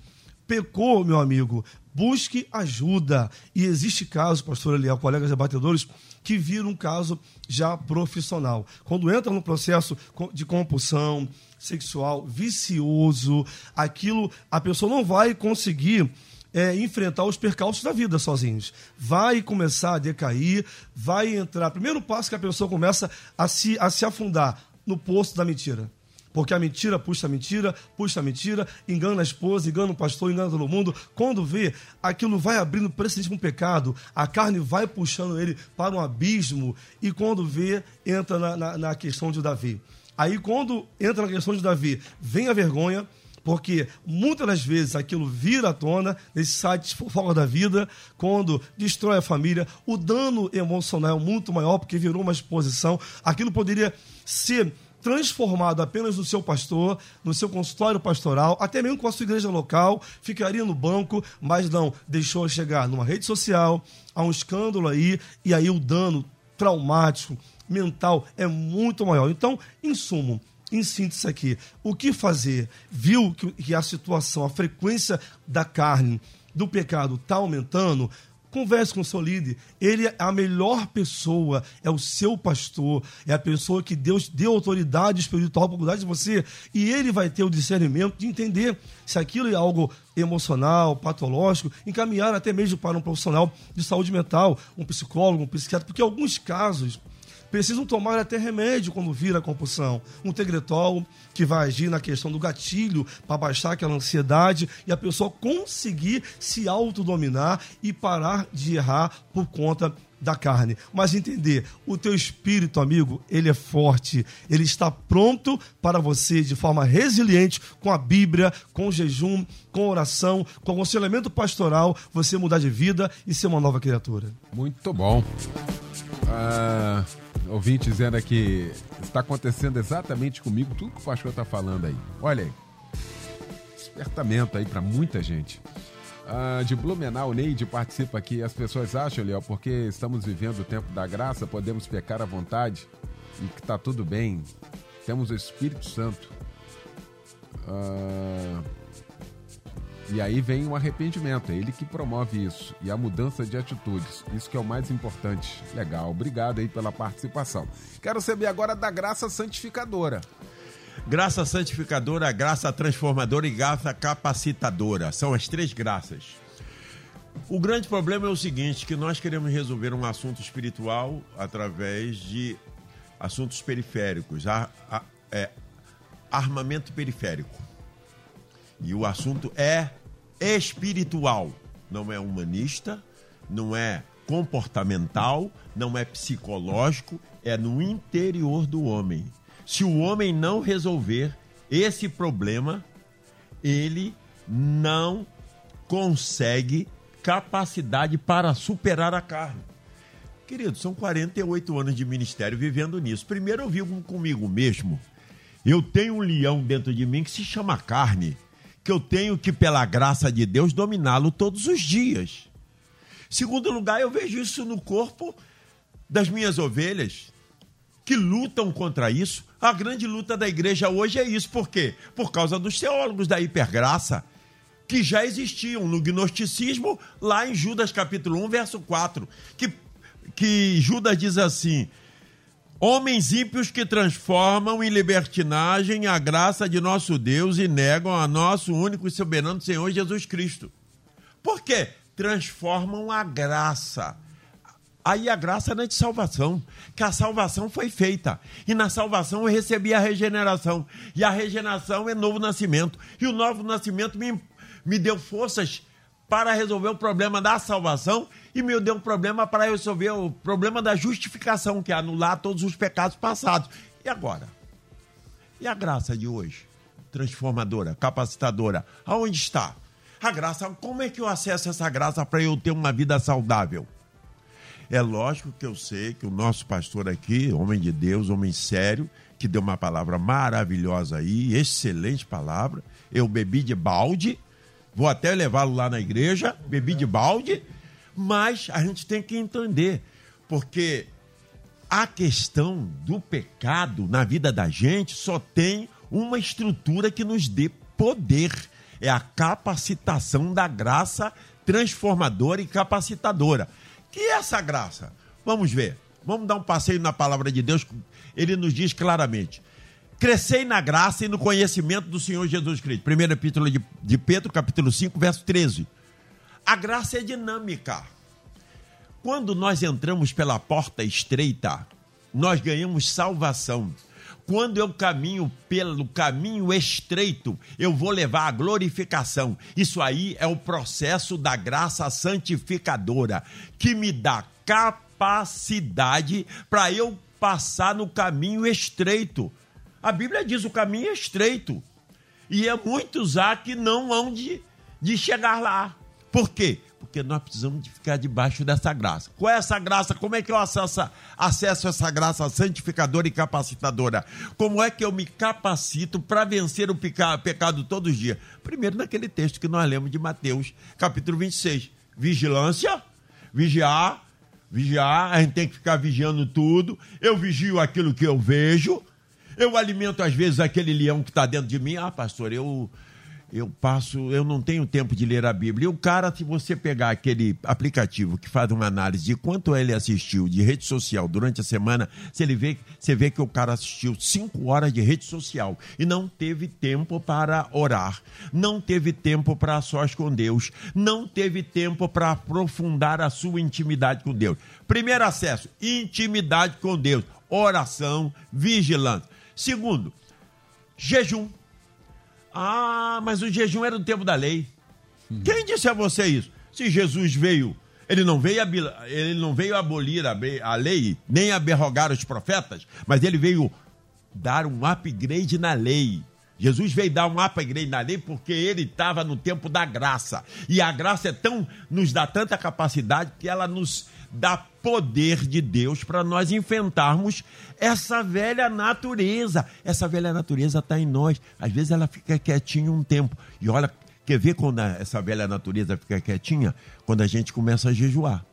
C: Pecou, meu amigo, busque ajuda. E existe casos, pastor Eliel, colegas debatedores, que viram um caso já profissional. Quando entra no processo de compulsão sexual vicioso, aquilo a pessoa não vai conseguir é, enfrentar os percalços da vida sozinhos. Vai começar a decair, vai entrar. Primeiro passo que a pessoa começa a se, a se afundar no poço da mentira. Porque a mentira puxa a mentira, puxa a mentira, engana a esposa, engana o pastor, engana todo mundo. Quando vê, aquilo vai abrindo precedente para um pecado, a carne vai puxando ele para um abismo, e quando vê, entra na, na, na questão de Davi. Aí, quando entra na questão de Davi, vem a vergonha, porque muitas das vezes aquilo vira à tona nesse site fofoca da vida, quando destrói a família, o dano emocional é muito maior porque virou uma exposição. Aquilo poderia ser transformado apenas no seu pastor, no seu consultório pastoral, até mesmo com a sua igreja local, ficaria no banco, mas não, deixou chegar numa rede social, a um escândalo aí, e aí o dano traumático, mental é muito maior. Então, em sumo, em síntese aqui, o que fazer? Viu que, a situação, a frequência da carne, do pecado está aumentando? Converse com o seu líder. Ele é a melhor pessoa, é o seu pastor, é a pessoa que Deus deu autoridade espiritual para cuidar de você. E ele vai ter o discernimento de entender se aquilo é algo emocional, patológico, encaminhar até mesmo para um profissional de saúde mental, um psicólogo, um psiquiatra, porque alguns casos precisam tomar até remédio quando vira a compulsão. Um tegretol, que vai agir na questão do gatilho para baixar aquela ansiedade e a pessoa conseguir se autodominar e parar de errar por conta da carne. Mas entender, o teu espírito, amigo, ele é forte, ele está pronto para você de forma resiliente, com a Bíblia, com jejum, com oração, com aconselhamento pastoral, você mudar de vida e ser uma nova criatura.
B: Muito bom. Ah, ouvinte dizendo aqui, está acontecendo exatamente comigo tudo que o pastor está falando aí. Olha aí, despertamento aí para muita gente. Ah, de Blumenau, Neide participa aqui. As pessoas acham, Léo, porque estamos vivendo o tempo da graça, podemos pecar à vontade e que está tudo bem. Temos o Espírito Santo. Ah, e aí vem o arrependimento, é ele que promove isso. E a mudança de atitudes. Isso que é o mais importante. Legal, obrigado aí pela participação. Quero saber agora da graça santificadora.
E: Graça santificadora, graça transformadora e graça capacitadora. São as três graças. O grande problema é o seguinte, que nós queremos resolver um assunto espiritual através de assuntos periféricos, a, é, armamento periférico. E o assunto é espiritual, não é humanista, não é comportamental, não é psicológico, é no interior do homem. Se o homem não resolver esse problema, ele não consegue capacidade para superar a carne. Querido, são 48 anos de ministério vivendo nisso. Primeiro eu vivo comigo mesmo. Eu tenho um leão dentro de mim que se chama carne que eu tenho que, pela graça de Deus, dominá-lo todos os dias. Segundo lugar, eu vejo isso no corpo das minhas ovelhas, que lutam contra isso. A grande luta da igreja hoje é isso. Por quê? Por causa dos teólogos da hipergraça, que já existiam no gnosticismo, lá em Judas capítulo 1, verso 4, que, que Judas diz assim: Homens ímpios que transformam em libertinagem a graça de nosso Deus e negam a nosso único e soberano Senhor Jesus Cristo. Por quê? Transformam a graça. Aí a graça não é de salvação, que a salvação foi feita. E na salvação eu recebi a regeneração. E a regeneração é novo nascimento. E o novo nascimento me, me deu forças para resolver o problema da salvação e me deu um problema para resolver o problema da justificação, que é anular todos os pecados passados. E agora? E a graça de hoje? Transformadora, capacitadora, aonde está? A graça, como é que eu acesso essa graça para eu ter uma vida saudável? É lógico que eu sei que o nosso pastor aqui, homem de Deus, homem sério, que deu uma palavra maravilhosa aí, excelente palavra. Eu bebi de balde, vou até levá-lo lá na igreja, bebi de balde, mas a gente tem que entender, porque a questão do pecado na vida da gente só tem uma estrutura que nos dê poder. É a capacitação da graça transformadora e capacitadora. Que é essa graça? Vamos ver. Vamos dar um passeio na palavra de Deus. Ele nos diz claramente: Crescei na graça e no conhecimento do Senhor Jesus Cristo. Primeira epístola de, de Pedro, capítulo 5, verso 13. A graça é dinâmica. Quando nós entramos pela porta estreita, nós ganhamos salvação. Quando eu caminho pelo caminho estreito, eu vou levar a glorificação. Isso aí é o processo da graça santificadora, que me dá capacidade para eu passar no caminho estreito. A Bíblia diz: o caminho é estreito. E é muitos há que não vão de, de chegar lá. Por quê? Porque nós precisamos de ficar debaixo dessa graça. Qual é essa graça? Como é que eu acesso, acesso essa graça santificadora e capacitadora? Como é que eu me capacito para vencer o pecado todos os dias? Primeiro, naquele texto que nós lemos de Mateus, capítulo 26. Vigilância, vigiar, vigiar, a gente tem que ficar vigiando tudo. Eu vigio aquilo que eu vejo. Eu alimento, às vezes, aquele leão que está dentro de mim. Ah, pastor, eu eu passo, eu não tenho tempo de ler a Bíblia. E o cara, se você pegar aquele aplicativo que faz uma análise de quanto ele assistiu de rede social durante a semana, você, ele vê, você vê que o cara assistiu cinco horas de rede social e não teve tempo para orar, não teve tempo para sós com Deus, não teve tempo para aprofundar a sua intimidade com Deus. Primeiro acesso, intimidade com Deus, oração, vigilância. Segundo, jejum ah, mas o jejum era do tempo da lei. Hum. Quem disse a você isso? Se Jesus veio, ele não veio, ele não veio abolir a, lei, nem aberrogar os profetas, mas ele veio dar um upgrade na lei. Jesus veio dar um upgrade na lei porque ele estava no tempo da graça. E a graça é tão, nos dá tanta capacidade que ela nos dá poder de Deus para nós enfrentarmos essa velha natureza. Essa velha natureza está em nós. Às vezes ela fica quietinha um tempo. E olha, quer ver quando essa velha natureza fica quietinha? Quando a gente começa a jejuar.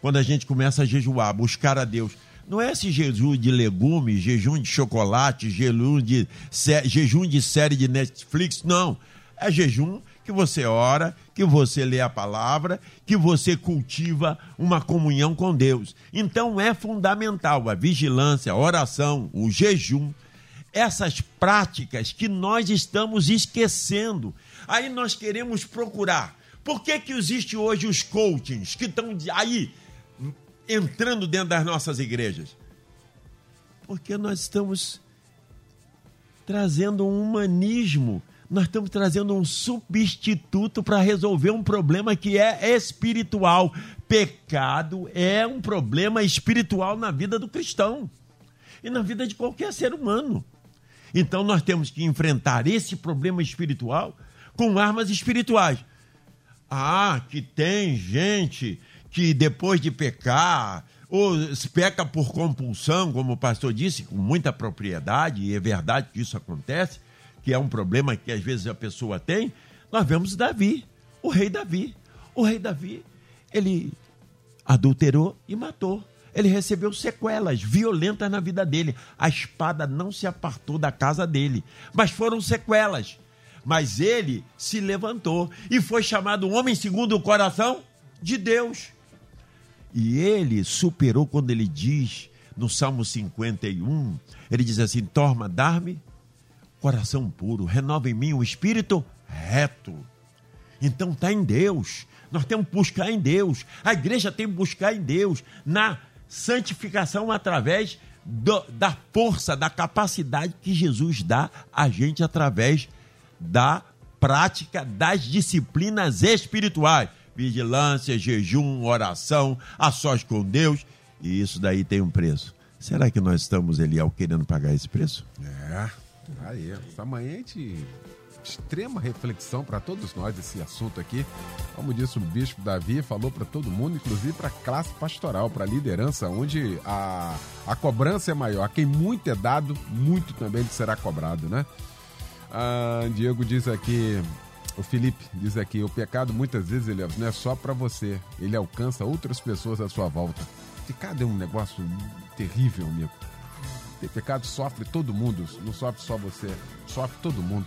E: Quando a gente começa a jejuar, buscar a Deus. Não é esse jejum de legumes, jejum de chocolate, jejum de, jejum de série de Netflix. Não. É jejum que você ora, que você lê a palavra, que você cultiva uma comunhão com Deus. Então é fundamental a vigilância, a oração, o jejum, essas práticas que nós estamos esquecendo. Aí nós queremos procurar. Por que, que existe hoje os coachings que estão aí entrando dentro das nossas igrejas? Porque nós estamos trazendo um humanismo nós estamos trazendo um substituto para resolver um problema que é espiritual. Pecado é um problema espiritual na vida do cristão e na vida de qualquer ser humano. Então nós temos que enfrentar esse problema espiritual com armas espirituais. Ah, que tem gente que depois de pecar, ou peca por compulsão, como o pastor disse, com muita propriedade, e é verdade que isso acontece, que é um problema que às vezes a pessoa tem, nós vemos Davi, o rei Davi. O rei Davi, ele adulterou e matou. Ele recebeu sequelas violentas na vida dele. A espada não se apartou da casa dele, mas foram sequelas. Mas ele se levantou e foi chamado homem segundo o coração de Deus. E ele superou quando ele diz no Salmo 51, ele diz assim: Torma, dar-me coração puro, renova em mim o espírito reto. Então está em Deus. Nós temos que buscar em Deus. A igreja tem que buscar em Deus na santificação através do, da força, da capacidade que Jesus dá a gente através da prática das disciplinas espirituais. Vigilância, jejum, oração, a sós com Deus. E isso daí tem um preço. Será que nós estamos, Eliel, querendo pagar esse preço?
B: É. Aí, essa manhã a gente extrema reflexão para todos nós esse assunto aqui. Como disse o bispo Davi, falou para todo mundo, inclusive para a classe pastoral, para a liderança, onde a, a cobrança é maior. Quem muito é dado, muito também será cobrado, né? Ah, Diego diz aqui, o Felipe diz aqui, o pecado muitas vezes ele não é só para você, ele alcança outras pessoas à sua volta. Pecado é um negócio terrível, amigo. Pecado sofre todo mundo, não sofre só você, sofre todo mundo.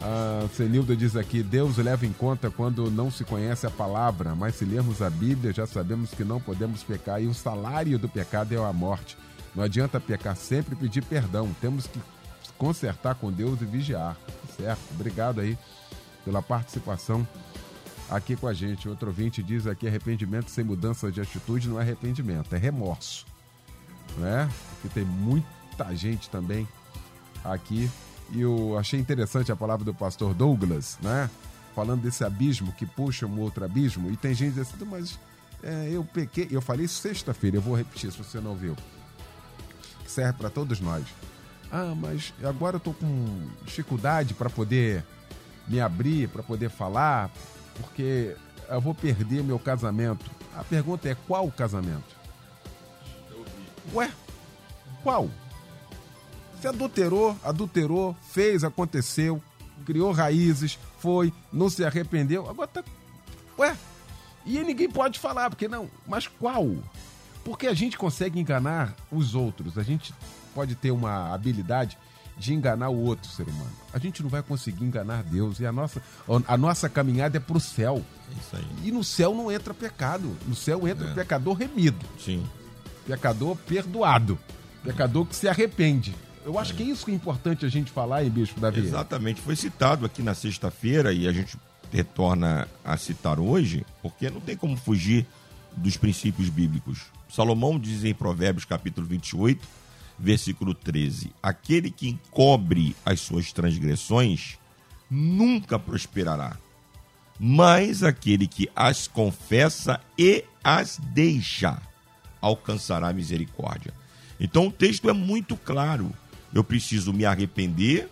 B: A Senilda diz aqui: Deus leva em conta quando não se conhece a palavra, mas se lermos a Bíblia já sabemos que não podemos pecar e o salário do pecado é a morte. Não adianta pecar sempre e pedir perdão, temos que consertar com Deus e vigiar. Certo? Obrigado aí pela participação aqui com a gente. Outro ouvinte diz aqui: arrependimento sem mudança de atitude não é arrependimento, é remorso. Né? Porque tem muita gente também aqui. E eu achei interessante a palavra do pastor Douglas, né? Falando desse abismo que puxa um outro abismo. E tem gente dizendo, mas é, eu pequei. Eu falei sexta-feira, eu vou repetir se você não viu. Que serve para todos nós. Ah, mas agora eu tô com dificuldade para poder me abrir, para poder falar, porque eu vou perder meu casamento. A pergunta é qual casamento? Ué, qual? Você adulterou, adulterou, fez, aconteceu, criou raízes, foi, não se arrependeu, agora tá. Ué, e ninguém pode falar, porque não, mas qual? Porque a gente consegue enganar os outros, a gente pode ter uma habilidade de enganar o outro ser humano. A gente não vai conseguir enganar Deus. E a nossa, a nossa caminhada é para o céu.
D: Isso aí.
B: E no céu não entra pecado. No céu entra
D: É.
B: o pecador remido.
D: Sim.
B: Pecador perdoado. Pecador que se arrepende. Eu acho que é isso que é importante a gente falar, hein, Bispo Davi?
D: Exatamente, foi citado aqui na sexta-feira e a gente retorna a citar hoje, porque não tem como fugir dos princípios bíblicos. Salomão diz em Provérbios capítulo 28, versículo 13: Aquele que encobre as suas transgressões nunca prosperará, mas aquele que as confessa e as deixa alcançará misericórdia. Então o texto é muito claro. Eu preciso me arrepender,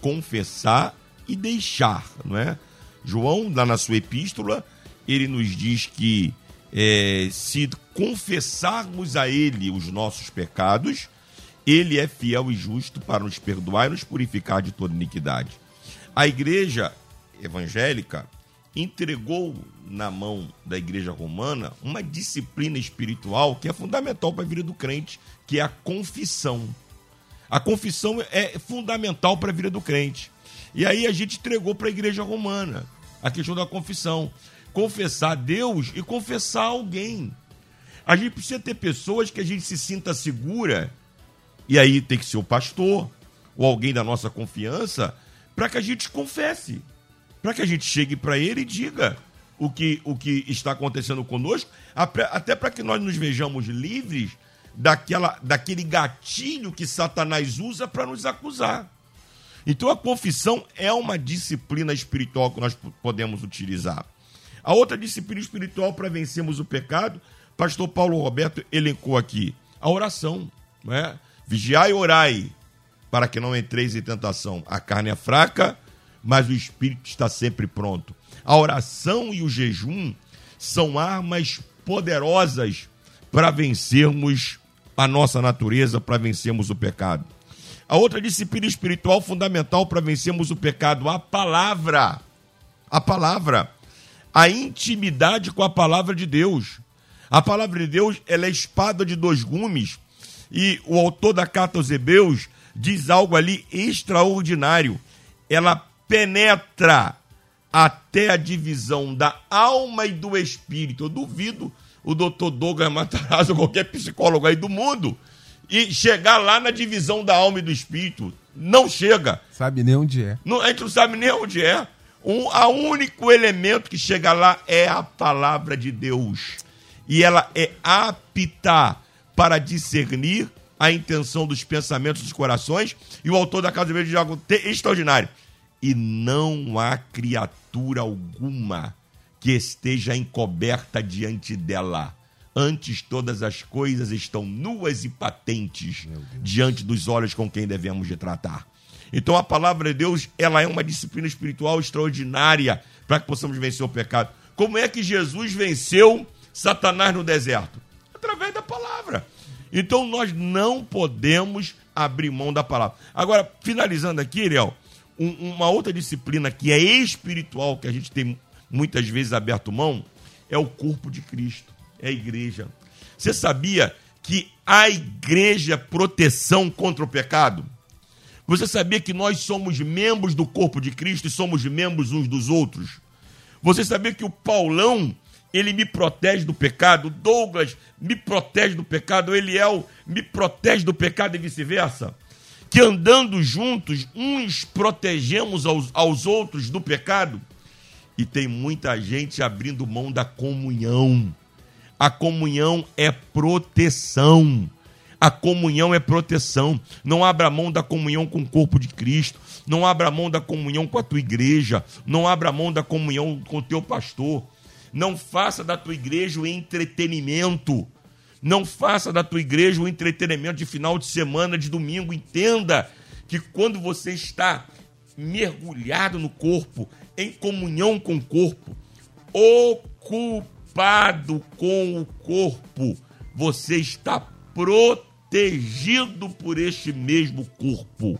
D: confessar e deixar, não é? João, lá na sua epístola, ele nos diz que é, se confessarmos a ele os nossos pecados, ele é fiel e justo para nos perdoar e nos purificar de toda iniquidade. A igreja evangélica entregou na mão da igreja romana uma disciplina espiritual que é fundamental para a vida do crente, que é a confissão. A confissão é fundamental para a vida do crente. E aí a gente entregou para a igreja romana a questão da confissão. Confessar Deus e confessar alguém. A gente precisa ter pessoas que a gente se sinta segura, e aí tem que ser o pastor ou alguém da nossa confiança, para que a gente confesse. Para que a gente chegue para ele e diga o que, o que está acontecendo conosco, até para que nós nos vejamos livres daquela, daquele gatilho que Satanás usa para nos acusar. Então a confissão é uma disciplina espiritual que nós podemos utilizar. A outra disciplina espiritual para vencermos o pecado, pastor Paulo Roberto elencou aqui, a oração. Não é? Vigiai e orai, para que não entreis em tentação. A carne é fraca, mas o espírito está sempre pronto. A oração e o jejum são armas poderosas para vencermos a nossa natureza, para vencermos o pecado. A outra disciplina espiritual fundamental para vencermos o pecado, a palavra. A palavra. A intimidade com a palavra de Deus. A palavra de Deus ela é espada de dois gumes. E o autor da carta aos Hebreus diz algo ali extraordinário. Ela penetra até a divisão da alma e do espírito. Eu duvido o doutor Douglas Matarazzo, qualquer psicólogo aí do mundo, e chegar lá na divisão da alma e do espírito. Não chega.
B: Sabe nem onde é.
D: Não, a gente não sabe nem onde é. Um, a único elemento que chega lá é a palavra de Deus. E ela é apta para discernir a intenção dos pensamentos dos corações. E o autor da Casa Verde diz algo extraordinário. E não há criatura alguma que esteja encoberta diante dela. Antes todas as coisas estão nuas e patentes diante dos olhos com quem devemos de tratar. Então a palavra de Deus, ela é uma disciplina espiritual extraordinária para que possamos vencer o pecado. Como é que Jesus venceu Satanás no deserto? Através da palavra. Então nós não podemos abrir mão da palavra. Agora, finalizando aqui, Ariel, um, uma outra disciplina que é espiritual, que a gente tem muitas vezes aberto mão, é o corpo de Cristo, é a igreja. Você sabia que a igreja é proteção contra o pecado? Você sabia que nós somos membros do corpo de Cristo e somos membros uns dos outros? Você sabia que o Paulão, ele me protege do pecado, Douglas me protege do pecado, Eliel me protege do pecado e vice-versa? Que andando juntos, uns protegemos aos, aos outros do pecado? e tem muita gente abrindo mão da comunhão. A comunhão é proteção. A comunhão é proteção. Não abra mão da comunhão com o corpo de Cristo. Não abra mão da comunhão com a tua igreja. Não abra mão da comunhão com o teu pastor. Não faça da tua igreja o entretenimento. Não faça da tua igreja o entretenimento de final de semana, de domingo. Entenda que quando você está mergulhado no corpo, em comunhão com o corpo, ocupado com o corpo, você está protegido por este mesmo corpo.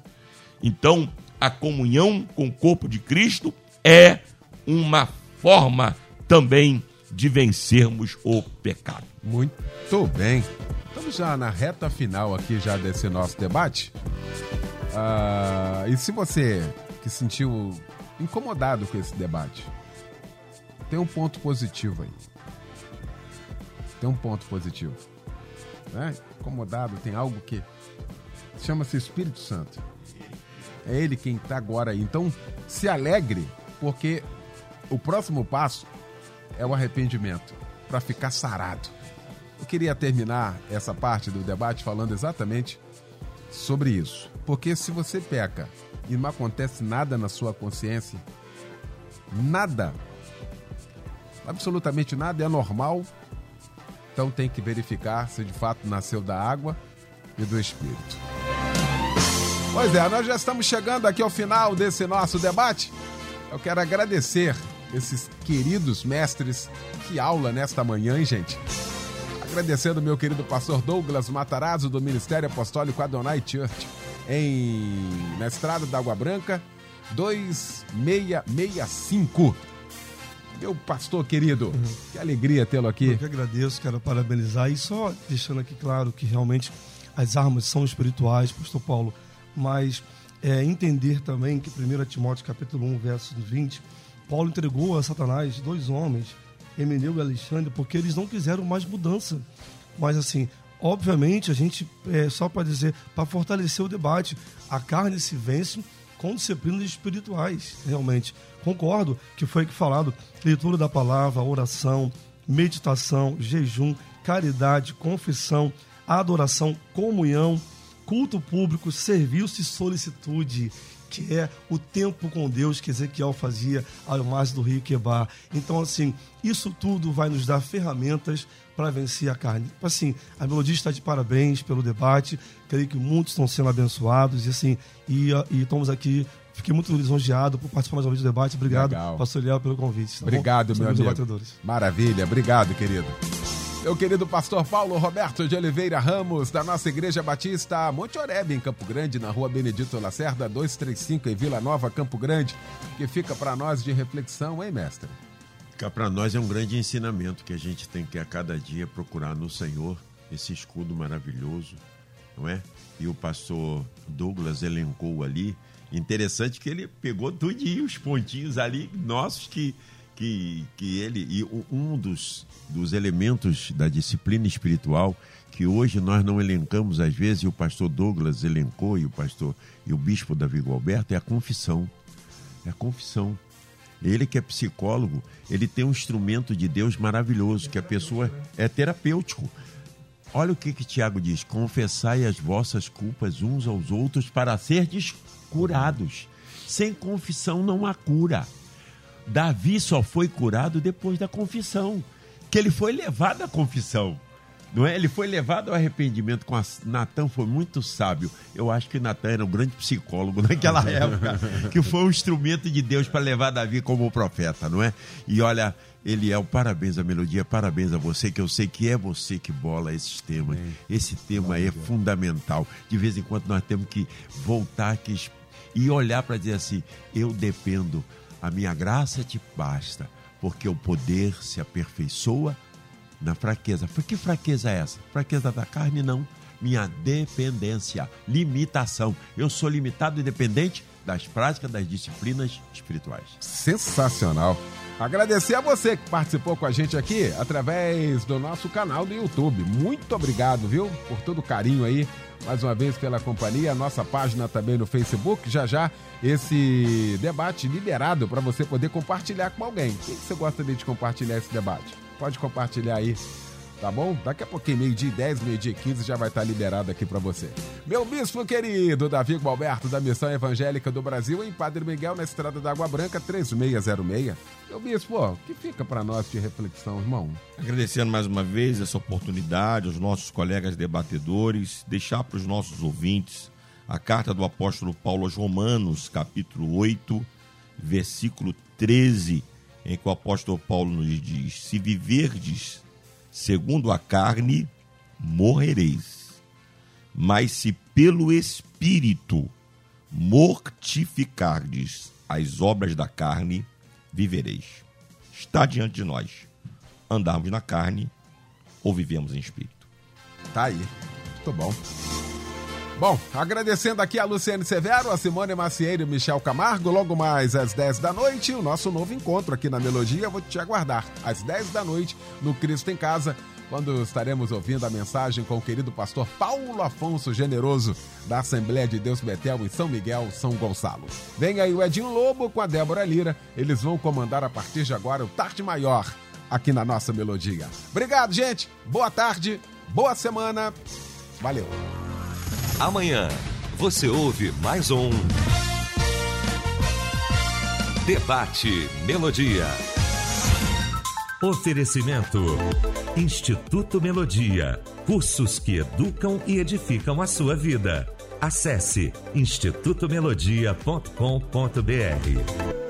D: Então, a comunhão com o corpo de Cristo é uma forma também de vencermos o pecado.
B: Muito bem. Estamos já na reta final aqui já desse nosso debate. Ah, e se você que sentiu incomodado com esse debate, tem um ponto positivo aí. Tem um ponto positivo. Né? Incomodado, tem algo que chama-se Espírito Santo. É ele quem está agora aí. Então, se alegre, porque o próximo passo é o arrependimento para ficar sarado. Eu queria terminar essa parte do debate falando exatamente sobre isso. Porque se você peca e não acontece nada na sua consciência, nada, absolutamente nada é normal, então tem que verificar se de fato nasceu da água e do Espírito. Pois é, nós já estamos chegando aqui ao final desse nosso debate. Eu quero agradecer esses queridos mestres. Que aula nesta manhã, hein, gente? Agradecendo meu querido pastor Douglas Matarazzo, do Ministério Apostólico Adonai Church, em, na Estrada da Água Branca, 2665. Meu pastor querido, que alegria tê-lo aqui.
C: Eu que agradeço, quero parabenizar e só deixando aqui claro que realmente as armas são espirituais, pastor Paulo, mas é, entender também que 1 Timóteo capítulo 1, verso 20, Paulo entregou a Satanás dois homens, Emeneu e Alexandre, porque eles não quiseram mais mudança. Mas assim, obviamente, a gente, é, só para dizer, para fortalecer o debate, a carne se vence com disciplinas espirituais, realmente. Concordo que foi que falado, leitura da palavra, oração, meditação, jejum, caridade, confissão, adoração, comunhão, culto público, serviço e solicitude que é o tempo com Deus que Ezequiel fazia ao mais do rio Quebar. Então, assim, isso tudo vai nos dar ferramentas para vencer a carne. Assim, a melodia está de parabéns pelo debate, creio que muitos estão sendo abençoados e assim, e, e estamos aqui Fiquei muito lisonjeado por participar mais uma vez do debate. Obrigado,
B: Legal.
C: pastor Eliel, pelo convite. Tá
B: Obrigado,
C: bom?
B: meu
C: Somos
B: amigo. Maravilha, obrigado, querido. Meu querido pastor Paulo Roberto de Oliveira Ramos, da nossa Igreja Batista Monte Oreb, em Campo Grande, na rua Benedito Lacerda, 235, em Vila Nova, Campo Grande, que fica para nós de reflexão, hein, mestre?
E: Cá para nós é um grande ensinamento que a gente tem que a cada dia procurar no Senhor esse escudo maravilhoso, não é? E o pastor Douglas elencou ali. Interessante que ele pegou tudinho os pontinhos ali nossos que que, que ele e um dos, dos elementos da disciplina espiritual que hoje nós não elencamos às vezes e o pastor Douglas elencou e o pastor e o bispo Davi Alberto é a confissão é a confissão ele que é psicólogo, ele tem um instrumento de Deus maravilhoso, que a pessoa é terapêutico. Olha o que que Tiago diz: confessai as vossas culpas uns aos outros para serdes curados. Sem confissão não há cura. Davi só foi curado depois da confissão, que ele foi levado à confissão. Não é? Ele foi levado ao arrependimento com a... Natan foi muito sábio. Eu acho que Natan era um grande psicólogo naquela época, que foi um instrumento de Deus para levar Davi como profeta, não é? E olha, Eliel, parabéns à melodia, parabéns a você, que eu sei que é você que bola esses temas. Esse tema é fundamental. De vez em quando nós temos que voltar aqui e olhar para dizer assim: eu dependo, a minha graça te basta, porque o poder se aperfeiçoa na fraqueza. Que fraqueza é essa? Fraqueza da carne, não. Minha dependência, limitação. Eu sou limitado e dependente das práticas das disciplinas espirituais.
B: Sensacional. Agradecer a você que participou com a gente aqui através do nosso canal do YouTube. Muito obrigado, viu? Por todo o carinho aí. Mais uma vez pela companhia, a nossa página também no Facebook. Já já esse debate liberado para você poder compartilhar com alguém. Quem que você gostaria de compartilhar esse debate? Pode compartilhar aí tá bom? Daqui a pouquinho, meio-dia e 10, meio-dia e 15, já vai estar liberado aqui para você. Meu bispo querido, Davi Gualberto, da Missão Evangélica do Brasil, em Padre Miguel, na Estrada da Água Branca, 3606. Meu bispo, o que fica para nós de reflexão, irmão?
D: Agradecendo mais uma vez essa oportunidade, aos nossos colegas debatedores, deixar para os nossos ouvintes a carta do apóstolo Paulo aos Romanos, capítulo 8, versículo 13, em que o apóstolo Paulo nos diz: Se viverdes segundo a carne, morrereis. Mas se pelo Espírito mortificardes as obras da carne, vivereis. Está diante de nós. Andarmos na carne ou vivemos em espírito.
B: Tá aí. Muito bom. Bom, agradecendo aqui a Luciane Severo, a Simone Macieiro e o Michel Camargo. Logo mais às 10 da noite, o nosso novo encontro aqui na Melodia. Vou te aguardar às 10 da noite no Cristo em Casa, quando estaremos ouvindo a mensagem com o querido pastor Paulo Afonso Generoso, da Assembleia de Deus Betel em São Miguel, São Gonçalo. Vem aí o Edinho Lobo com a Débora Lira. Eles vão comandar a partir de agora o Tarde Maior aqui na nossa Melodia. Obrigado, gente. Boa tarde, boa semana. Valeu.
A: Amanhã você ouve mais um Debate Melodia. Oferecimento Instituto Melodia. Cursos que educam e edificam a sua vida. Acesse institutomelodia.com.br.